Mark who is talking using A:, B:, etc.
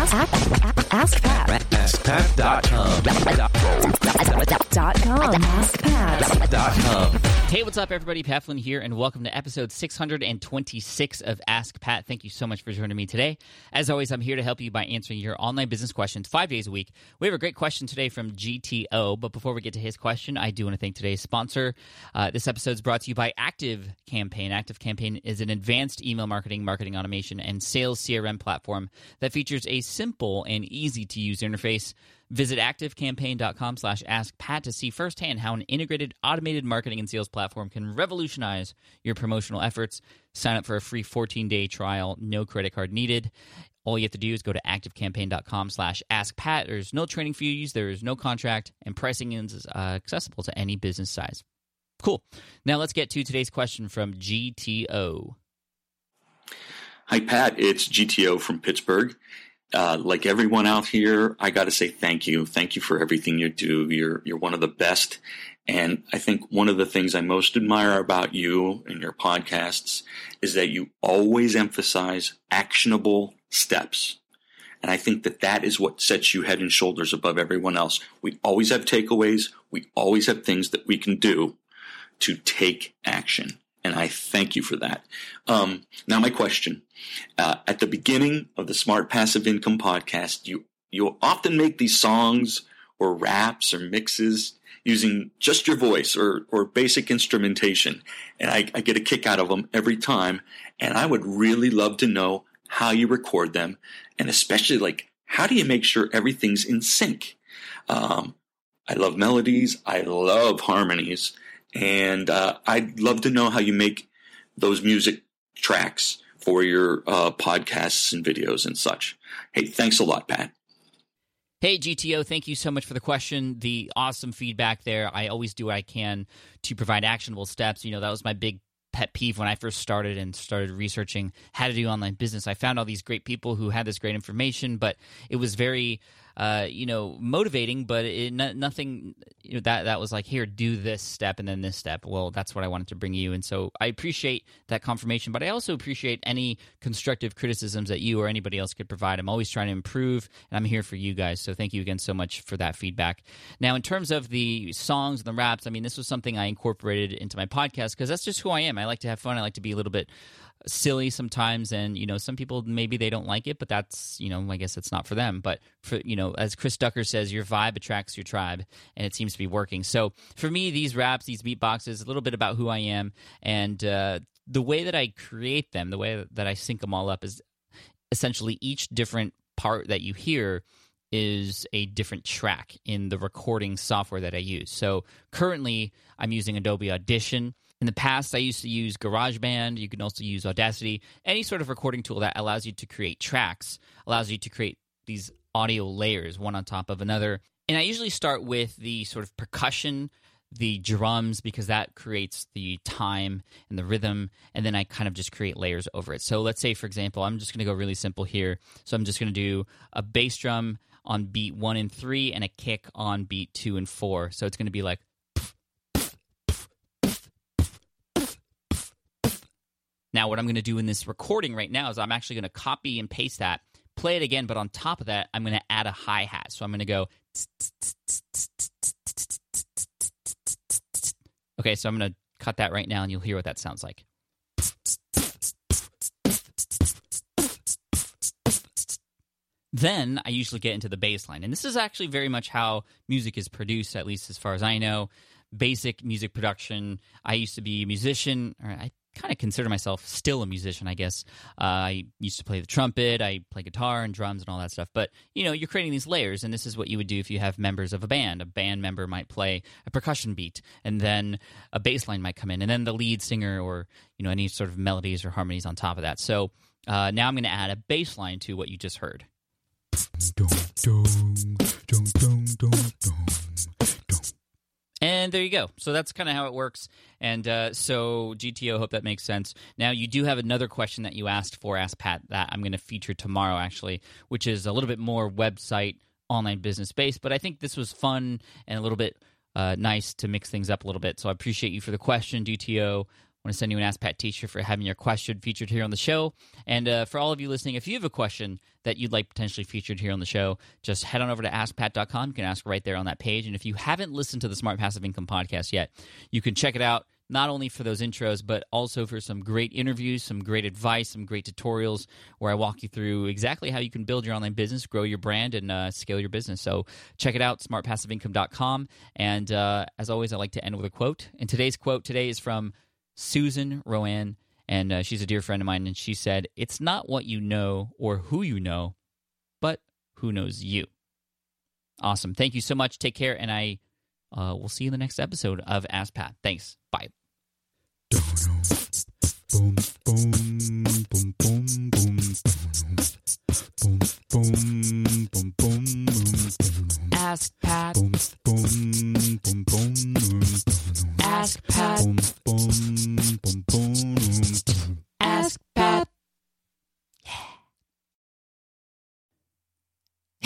A: Ask, ask, ask Pat.
B: AskPat.com.
A: Dot com. AskPat.
C: Hey, what's up, everybody? Pat Flynn here, and welcome to episode 626 of Ask Pat. Thank you so much for joining me today. As always, I'm here to help you by answering your online business questions five days a week. We have a great question today from GTO, but before we get to his question, I do want to thank today's sponsor. Uh, this episode is brought to you by Active Campaign. Active Campaign is an advanced email marketing, marketing automation, and sales CRM platform that features a simple and easy to use interface. Visit activecampaign.com slash ask Pat to see firsthand how an integrated automated marketing and sales platform can revolutionize your promotional efforts. Sign up for a free 14-day trial, no credit card needed. All you have to do is go to activecampaign.com slash ask Pat. There's no training fees, there's no contract, and pricing is uh, accessible to any business size. Cool. Now let's get to today's question from GTO.
D: Hi, Pat. It's GTO from Pittsburgh. Uh, like everyone out here, I got to say thank you. Thank you for everything you do. You're you're one of the best, and I think one of the things I most admire about you and your podcasts is that you always emphasize actionable steps. And I think that that is what sets you head and shoulders above everyone else. We always have takeaways. We always have things that we can do to take action. And I thank you for that. Um, now, my question: uh, at the beginning of the Smart Passive Income podcast, you you often make these songs or raps or mixes using just your voice or or basic instrumentation, and I, I get a kick out of them every time. And I would really love to know how you record them, and especially like how do you make sure everything's in sync? Um, I love melodies. I love harmonies. And uh, I'd love to know how you make those music tracks for your uh, podcasts and videos and such. Hey, thanks a lot, Pat.
C: Hey, GTO, thank you so much for the question. The awesome feedback there. I always do what I can to provide actionable steps. You know, that was my big pet peeve when I first started and started researching how to do online business. I found all these great people who had this great information, but it was very uh, you know, motivating, but it, nothing you know, that that was like, here, do this step and then this step. Well, that's what I wanted to bring you, and so I appreciate that confirmation, but I also appreciate any constructive criticisms that you or anybody else could provide. I'm always trying to improve, and I'm here for you guys. So thank you again so much for that feedback. Now, in terms of the songs and the raps, I mean, this was something I incorporated into my podcast because that's just who I am. I like to have fun. I like to be a little bit silly sometimes and you know some people maybe they don't like it but that's you know i guess it's not for them. But for you know as chris ducker says your vibe attracts your tribe and it seems to be working. So for me these raps these beatboxes a little bit about who i am and uh, the way that i create them the way that i sync them all up is essentially each different part that you hear is a different track in the recording software that i use. So currently i'm using adobe audition in the past, I used to use GarageBand. You can also use Audacity. Any sort of recording tool that allows you to create tracks, allows you to create these audio layers, one on top of another. And I usually start with the sort of percussion, the drums, because that creates the time and the rhythm. And then I kind of just create layers over it. So let's say, for example, I'm just going to go really simple here. So I'm just going to do a bass drum on beat one and three and a kick on beat two and four. So it's going to be like Now, what I'm going to do in this recording right now is I'm actually going to copy and paste that, play it again, but on top of that, I'm going to add a hi hat. So I'm going to go. Okay, so I'm going to cut that right now and you'll hear what that sounds like. Then I usually get into the bass line. And this is actually very much how music is produced, at least as far as I know. Basic music production. I used to be a musician, I kind of consider myself still a musician, I guess. Uh, I used to play the trumpet, I play guitar and drums and all that stuff. But, you know, you're creating these layers, and this is what you would do if you have members of a band. A band member might play a percussion beat, and then a bass line might come in, and then the lead singer or, you know, any sort of melodies or harmonies on top of that. So uh, now I'm going to add a bass line to what you just heard. And there you go. So that's kind of how it works. And uh, so, GTO, hope that makes sense. Now, you do have another question that you asked for, Ask Pat, that I'm going to feature tomorrow, actually, which is a little bit more website, online business based. But I think this was fun and a little bit uh, nice to mix things up a little bit. So I appreciate you for the question, GTO. Want to send you an Ask Pat t-shirt for having your question featured here on the show. And uh, for all of you listening, if you have a question that you'd like potentially featured here on the show, just head on over to askpat.com. You can ask right there on that page. And if you haven't listened to the Smart Passive Income podcast yet, you can check it out not only for those intros, but also for some great interviews, some great advice, some great tutorials where I walk you through exactly how you can build your online business, grow your brand, and uh, scale your business. So check it out, smartpassiveincome.com. And uh, as always, I like to end with a quote. And today's quote today is from Susan RoAne, and uh, she's a dear friend of mine. And she said, It's not what you know or who you know, but who knows you. Awesome. Thank you so much. Take care. And I uh, will see you in the next episode of Ask Pat. Thanks. Bye. Ask Pat. Ask Pat.